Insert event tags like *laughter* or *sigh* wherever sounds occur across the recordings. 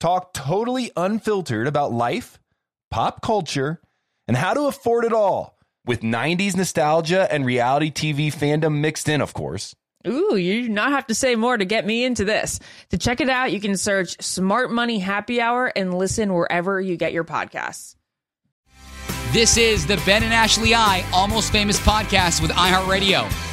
talk totally unfiltered about life, pop culture, and how to afford it all with 90s nostalgia and reality TV fandom mixed in, of course. Ooh, you do not have to say more to get me into this. To check it out, you can search Smart Money Happy Hour and listen wherever you get your podcasts. This is the Ben and Ashley I Almost Famous podcast with iHeartRadio.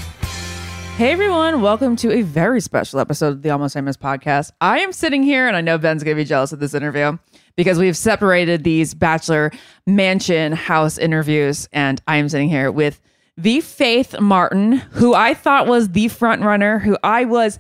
Hey everyone, welcome to a very special episode of the Almost Famous podcast. I am sitting here, and I know Ben's gonna be jealous of this interview because we've separated these Bachelor Mansion House interviews, and I am sitting here with the Faith Martin, who I thought was the front runner, who I was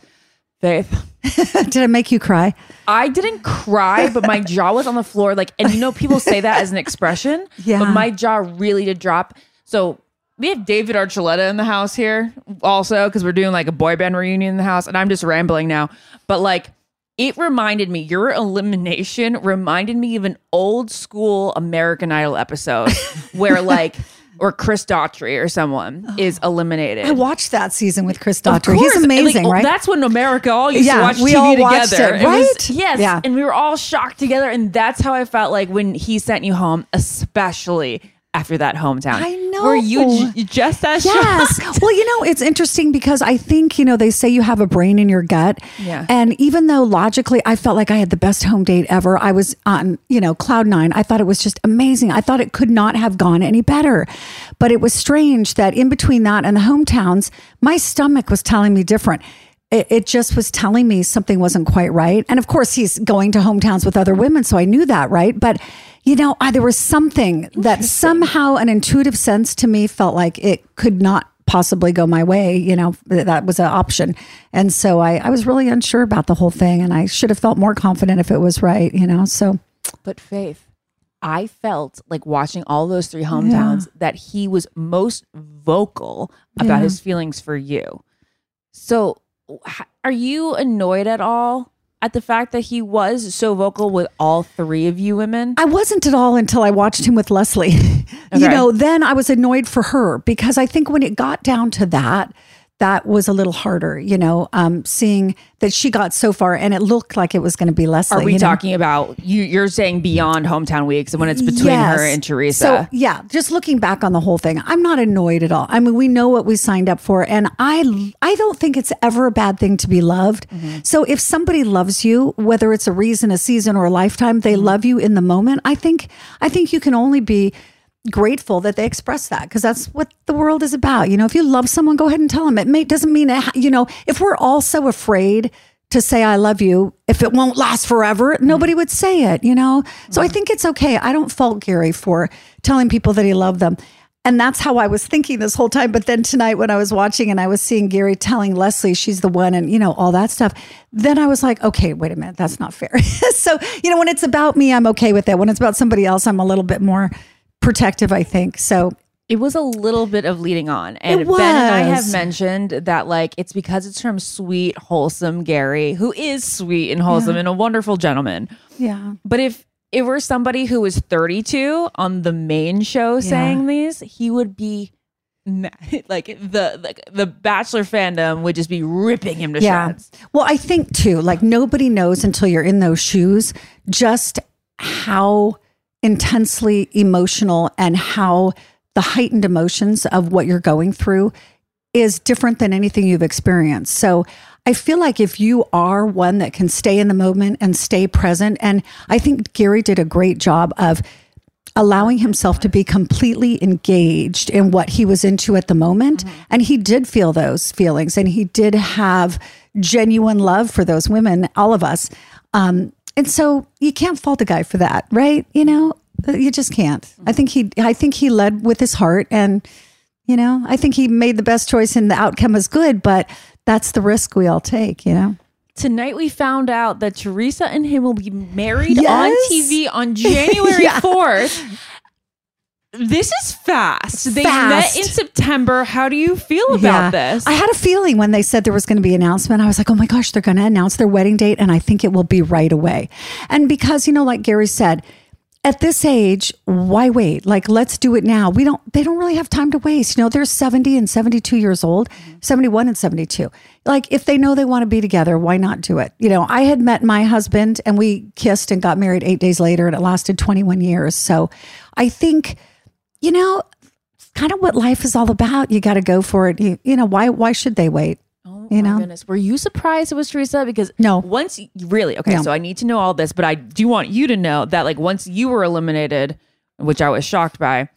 Faith. *laughs* Did it make you cry? I didn't cry, but my *laughs* jaw was on the floor. Like, and you know, people say that as an expression, Yeah. but my jaw really did drop. So we have David Archuleta in the house here also because we're doing like a boy band reunion in the house, and I'm just rambling now. But like, it reminded me, your elimination reminded me of an old school American Idol episode *laughs* where like, or Chris Daughtry or someone oh. is eliminated. I watched that season with Chris Daughtry. He's. And, like, amazing, oh, right? That's when America all used Yeah, to watch we TV all watched together. it, was- right? yes. Yeah. And we were all shocked together. And that's how I felt like when he sent you home, especially after that hometown. I know. Were you j- just as Yes. shocked? *laughs* well, you know, it's interesting because I think, you know, they say you have a brain in your gut. Yeah. And even though logically I felt like I had the best home date ever, I was on, you know, cloud nine. I thought it was just amazing. I thought it could not have gone any better. But it was strange that in between that and the hometowns, my stomach was telling me different. It, it just was telling me something wasn't quite right. And of course, he's going to hometowns with other women. So I knew that, right? But you know, I, there was something that somehow an intuitive sense to me felt like it could not possibly go my way. You know, that was an option. And so I, I was really unsure about the whole thing. And I should have felt more confident if it was right, you know. So But Faith, I felt like watching all those three hometowns that he was most vocal about Yeah. his feelings for you. So, are you annoyed at all at the fact that he was so vocal with all three of you women? I wasn't at all until I watched him with Leslie. *laughs* you know, then I was annoyed for her because I think when it got down to that, that was a little harder, you know, um, seeing that she got so far and it looked like it was going to be Leslie. Are we you know? talking about you? You're saying beyond hometown weeks and when it's between Yes. her and Theresa. So yeah, just looking back on the whole thing, I'm not annoyed at all. I mean, we know what we signed up for, and I I don't think it's ever a bad thing to be loved. Mm-hmm. So if somebody loves you, whether it's a reason, a season, or a lifetime, they Mm-hmm. love you in the moment. I think I think you can only be grateful that they express that because that's what the world is about. You know, if you love someone, go ahead and tell them. It may, doesn't mean it, you know if we're all so afraid to say I love you if it won't last forever, mm-hmm. nobody would say it. You know, so I mm-hmm. think it's okay. I don't fault Gary for telling people that he loved them. And that's how I was thinking this whole time. But then tonight, when I was watching and I was seeing Gary telling Leslie she's the one and, you know, all that stuff, then I was like, okay, wait a minute, that's not fair. *laughs* so, you know, when it's about me, I'm okay with it. When it's about somebody else, I'm a little bit more protective, I think. So, It was a little bit of leading on. And Ben and I have mentioned that like it's because it's from sweet, wholesome Gary, who is sweet and wholesome and a wonderful gentleman. yeah. But if it were somebody who was 32 on the main show saying these, he would be *laughs* like the, like the bachelor fandom would just be ripping him to shreds. Well, I think too, like nobody knows until you're in those shoes just how intensely emotional and how the heightened emotions of what you're going through is different than anything you've experienced. So I feel like if you are one that can stay in the moment and stay present, and I think Gary did a great job of allowing himself to be completely engaged in what he was into at the moment. And he did feel those feelings and he did have genuine love for those women, all of us. Um, and so you can't fault a guy for that, right? You know, you just can't. I think he, I think he led with his heart and, you know, I think he made the best choice and the outcome was good, but that's the risk we all take, you know? Tonight we found out that Theresa and him will be married Yes. on *laughs* TV on January Yeah. 4th. This is fast. They Fast. met in September. How do you feel about this? I had a feeling when they said there was going to be an announcement, I was like, oh my gosh, they're going to announce their wedding date. And I think it will be right away. And because, you know, like Gary said, at this age, why wait? Like, let's do it now. We don't, they don't really have time to waste. You know, they're 70 and 72 years old, mm-hmm. 71 and 72. Like, if they know they want to be together, why not do it? You know, I had met my husband and we kissed and got married eight days later and it lasted 21 years. So I think, you know, kind of what life is all about. You got to go for it. You, you know, why, why should they wait? Oh you my know? goodness. Were you surprised it was Theresa? Because No. once you- really okay, No. so I need to know all this, but I do want you to know that like once you were eliminated, which I was shocked by,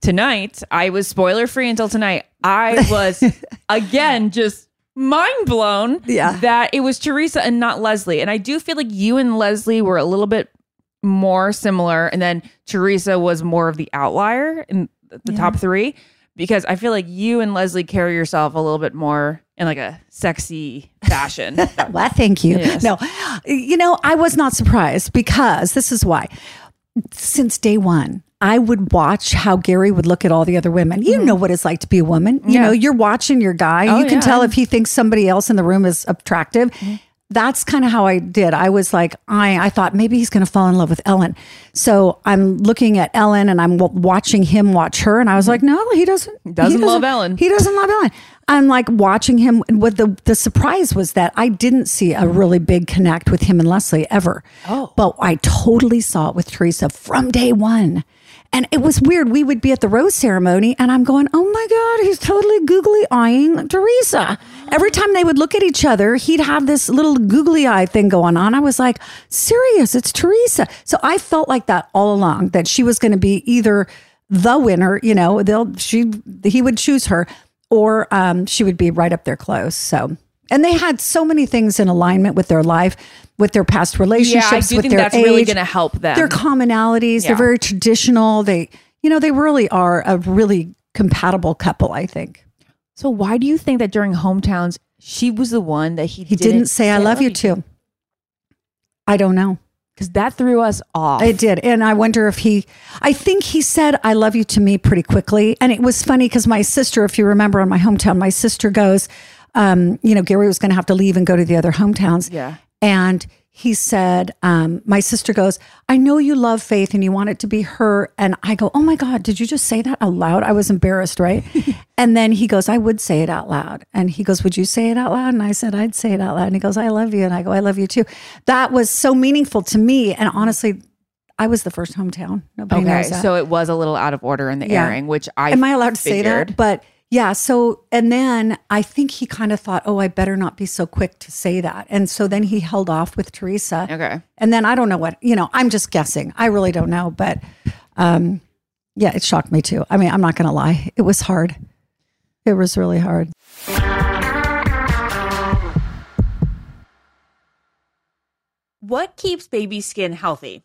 tonight I was spoiler free until tonight. I *laughs* was again just mind blown Yeah. that it was Theresa and not Leslie. And I do feel like you and Leslie were a little bit more similar, and then Theresa was more of the outlier in the top three because I feel like you and Leslie carry yourself a little bit more in like a sexy fashion. *laughs* Well, thank you. Yes. No, you know, I was not surprised because this is why. Since day one, I would watch how Gary would look at all the other women. You mm-hmm. know what it's like to be a woman. You. Yeah. know, you're watching your guy. Oh, you can yeah. tell if he thinks somebody else in the room is attractive. Mm-hmm. That's kind of how I did. I was like, I, I thought maybe he's going to fall in love with Ellen. So I'm looking at Ellen and I'm w- watching him watch her. And I was like, no, he doesn't. he Doesn't love Ellen. He doesn't love Ellen. I'm like watching him. And what the, the surprise was that I didn't see a really big connect with him and Leslie ever. Oh. But I totally saw it with Theresa from day one. And it was weird. We would be at the rose ceremony, and I'm going, oh my God, he's totally googly eyeing Theresa. Every time they would look at each other, he'd have this little googly eye thing going on. I was like, serious, it's Theresa. So I felt like that all along, that she was going to be either the winner, you know, they'll, she, he would choose her, or um, she would be right up there close. So, and they had so many things in alignment with their life, with their past relationships, do with think their that's really gonna help them. Their commonalities, Yeah. they're very traditional. They, you know, they really are a really compatible couple. I think so why do you think that during hometowns she was the one that he he didn't, say "I love you" to. I don't know. because that threw us off. It did. And I wonder if he, I think he said, I love you to me pretty quickly. And it was funny because my sister, if you remember on my hometown, my sister goes, um, you know, Gary was going to have to leave and go to the other hometowns. Yeah. And he said, um, my sister goes, I know you love Faith and you want it to be her. And I go, Oh my God, did you just say that out loud? I was embarrassed, right? *laughs* and then he goes, I would say it out loud. And he goes, Would you say it out loud? And I said, I'd say it out loud. And he goes, I love you. And I go, I love you too. That was so meaningful to me. And honestly, I was the first hometown. Nobody Okay, knows that. so it was a little out of order in the Yeah. airing, which I Am I allowed to say that? But yeah, so and then I think he kind of thought, oh, I better not be so quick to say that. And so then he held off with Theresa. Okay. And then I don't know what, you know, I'm just guessing. I really don't know. But um, yeah, it shocked me too. I mean, I'm not going to lie. It was hard. It was really hard. What keeps baby skin healthy?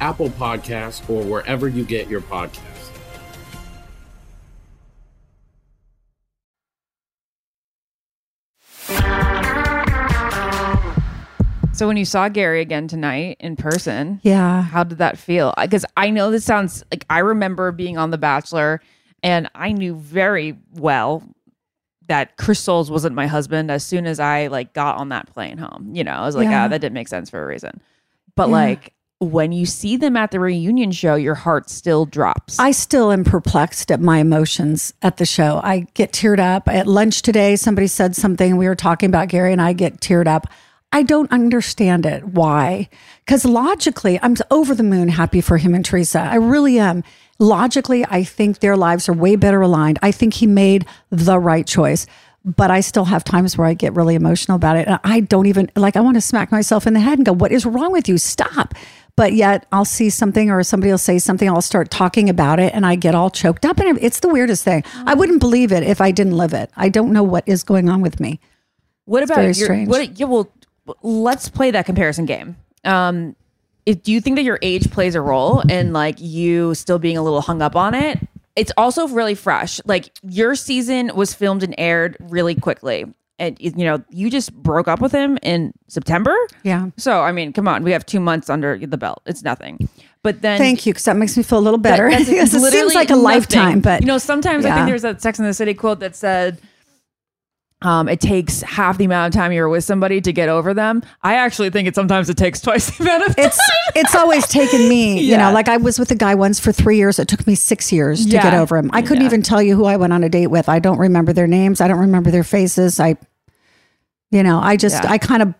Apple Podcasts, or wherever you get your podcasts. So when you saw Gary again tonight in person, Yeah. how did that feel? Because I know this sounds like I remember being on The Bachelor, and I knew very well that Chris Soules wasn't my husband as soon as I like got on that plane home. You know, I was like, Yeah. ah, that didn't make sense for a reason. But Yeah. like when you see them at the reunion show, your heart still drops. I still am perplexed at my emotions at the show. I get teared up. At lunch today, somebody said something. We were talking about Gary, and I get teared up. I don't understand it. Why? Because logically, I'm over the moon happy for him and Theresa. I really am. Logically, I think their lives are way better aligned. I think he made the right choice. But I still have times where I get really emotional about it. And I don't even like, I want to smack myself in the head and go, What is wrong with you? Stop. But yet I'll see something or somebody will say something, I'll start talking about it and I get all choked up. And it's the weirdest thing. I wouldn't believe it if I didn't live it. I don't know what is going on with me. What It's about your, strange. What? Yeah, well, let's play that comparison game. Um, if, do you think that your age plays a role in like you still being a little hung up on it? It's also really fresh. Like your season was filmed and aired really quickly, and you know you just broke up with him in September. Yeah. So I mean, come on, we have two months under the belt. It's nothing. But then Thank you, because that makes me feel a little better. That- *laughs* it seems like a nothing. lifetime, but you know, sometimes I think there's that Sex in the City quote that said, um, "It takes half the amount of time you're with somebody to get over them." I actually think it sometimes it takes *laughs* twice the amount of time. it's it's always taken me you know like i was with a guy once for three years it took me six years to Yeah. get over him i couldn't Yeah. even tell you who i went on a date with i don't remember their names i don't remember their faces i you know i just Yeah. i kind of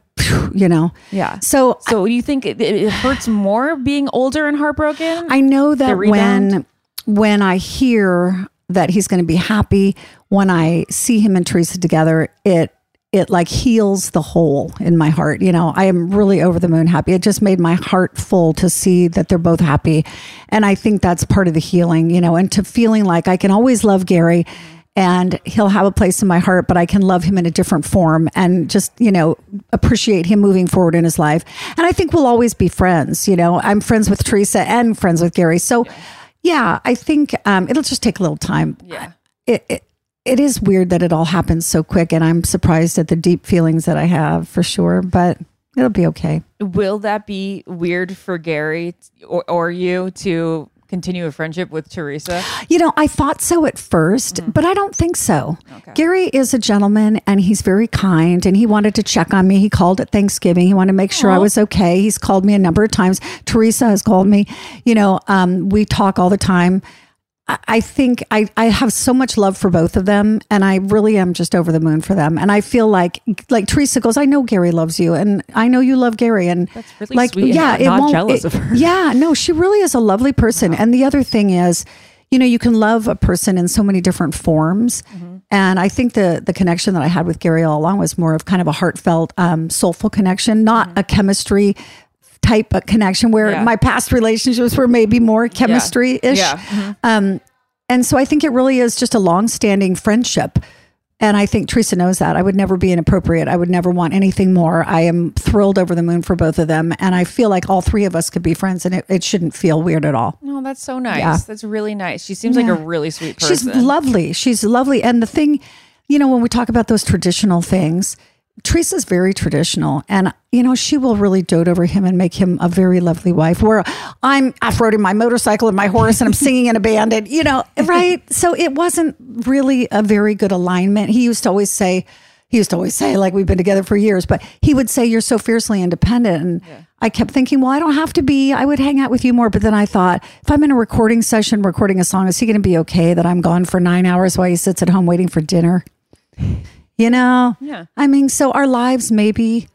you know Yeah. so So do you think it, it hurts more being older and heartbroken? I know that when when I hear that he's going to be happy, when I see him and Theresa together, it it like heals the hole in my heart. You know, I am really over the moon happy. It just made my heart full to see that they're both happy. And I think that's part of the healing, you know, and to feeling like I can always love Gary and he'll have a place in my heart, but I can love him in a different form and just, you know, appreciate him moving forward in his life. And I think we'll always be friends. You know, I'm friends with Theresa and friends with Gary. So, yeah, I think um, it'll just take a little time. Yeah. It, it, it is weird that it all happens so quick, and I'm surprised at the deep feelings that I have for sure, but it'll be okay. Will that be weird for Gary or, or you to continue a friendship with Theresa? You know, I thought so at 1st but I don't think so. Gary is a gentleman and he's very kind and he wanted to check on me. He called at Thanksgiving. He wanted to make sure I was okay. He's called me a number of times. Theresa has called me. You know, um, we talk all the time. I- think I, I have so much love for both of them and I really am just over the moon for them. And I feel like like Theresa goes, I know Gary loves you and I know you love Gary and That's really like sweet yeah, not- it not won't jealous it- of her. Yeah, no, she really is a lovely person. And the other thing is, you know, you can love a person in so many different forms. Mm-hmm. And I think the the connection that I had with Gary all along was more of kind of a heartfelt, um, soulful connection, not a chemistry type of connection where Mm-hmm. Yeah. my past relationships were maybe more chemistry ish. Yeah. Mhm. Um, and so I think it really is just a long standing friendship. And I think Theresa knows that. I would never be inappropriate. I would never want anything more. I am thrilled over the moon for both of them. And I feel like all three of us could be friends and it, it shouldn't feel weird at all. No, that's so nice. Yeah. That's really nice. She seems like a really sweet She's lovely. She's lovely. And the thing, you know, when we talk about those traditional things, Theresa's very traditional. And, you know, she will really dote over him and make him a very lovely wife. Where I'm off roading my motorcycle and my horse and I'm singing in a band. And, you know, right. So it wasn't really a very good alignment. He used to always say, he used to always say, like, we've been together for years, but he would say, You're so fiercely independent. And I kept thinking, Well, I don't have to be. I would hang out with you more. But then I thought, if I'm in a recording session recording a song, is he going to be okay that I'm gone for nine hours while he sits at home waiting for dinner? You know? Yeah. I mean, so our lives maybe.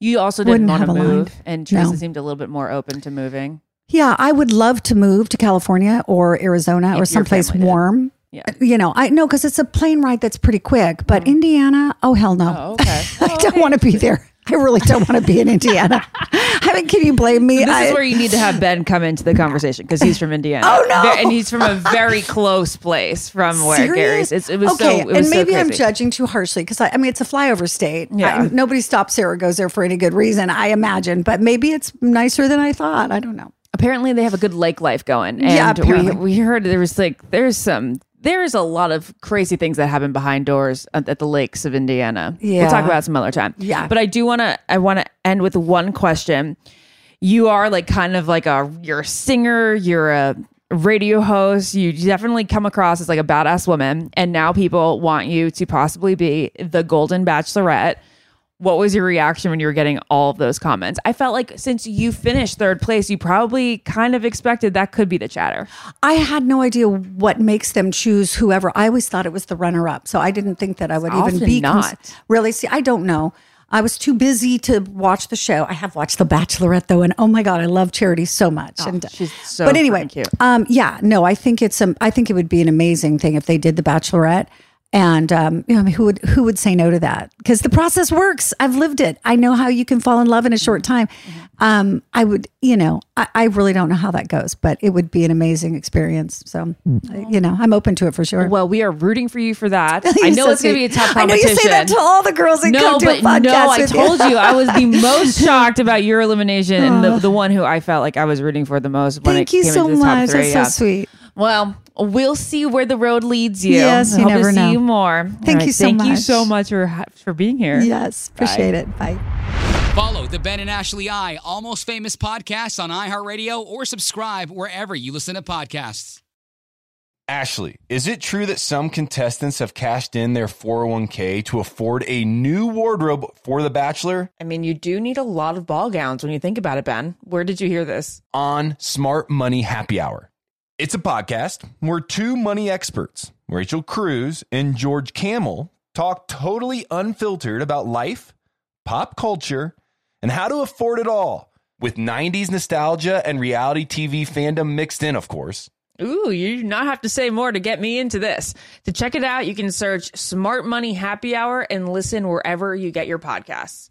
you also didn't want to aligned. move, and Theresa No. seemed a little bit more open to moving. Yeah, I would love to move to California or Arizona or someplace family did. warm. Yeah. Uh, you know, I know because it's a plane ride that's pretty quick, but mm. Indiana, oh hell no. Oh, okay. *laughs* I oh, don't want to be there. I really don't want to be in Indiana. I mean, can you blame me? This I- is where you need to have Ben come into the conversation because he's from Indiana. Oh, no. And he's from a very close place from where Serious? Gary's. It's, it was okay, so. It was and so maybe I'm judging too harshly because I, I mean it's a flyover state. Yeah. I- nobody stops there or goes there for any good reason. I imagine, but maybe it's nicer than I thought. I don't know. Apparently, they have a good lake life going. And Yeah, we we heard there was like there's some there's a lot of crazy things that happen behind doors at, at the lakes of Indiana. Yeah. we'll talk about it some other time. Yeah. but I do want to I want to end with one question. You are like kind of like a you're a singer. You're a radio host. You definitely come across as like a badass woman, and now people want you to possibly be the Golden Bachelorette. What was your reaction when you were getting all of those comments? I felt like since you finished third place, you probably kind of expected that could be the chatter. I had no idea what makes them choose whoever. I always thought it was the runner up, so I didn't think that I would even be not. really. See, I don't know. I was too busy to watch the show. I have watched The Bachelorette though, and oh my god, I love Charity so much. and she's so but anyway, cute. um, yeah, no, I think it's um, I think it would be an amazing thing if they did The Bachelorette. And um, you know, I mean, who would who would say no to that? Because the process works. I've lived it. I know how you can fall in love in a short time. Um, I would, you know, I, I really don't know how that goes, but it would be an amazing experience. So, you know, I'm open to it for sure. Well, we are rooting for you for that. *laughs* I know so it's going to be a tough I know you say that to all the girls that no, come to a podcast no, I with you. told you I was the *laughs* most shocked about your elimination and the, the one who I felt like I was rooting for the most when Thank it you came so into the top much. three. That's so sweet. Well, we'll see where the road leads you. Yes, you Hope never to know. see you more. Thank All you so Thank you much. so much for for being here. Yes, appreciate it. Bye. Follow the Ben and Ashley I Almost Famous podcast on iHeartRadio or subscribe wherever you listen to podcasts. Ashley, is it true that some contestants have cashed in their 401k to afford a new wardrobe for The Bachelor? I mean, you do need a lot of ball gowns when you think about it, Ben. Where did you hear this? On Smart Money Happy Hour. It's a podcast where two money experts, Rachel Cruz and George Camel, talk totally unfiltered about life, pop culture, and how to afford it all with 90s nostalgia and reality TV fandom mixed in, of course. Ooh, you do not have to say more to get me into this. To check it out, you can search Smart Money Happy Hour and listen wherever you get your podcasts.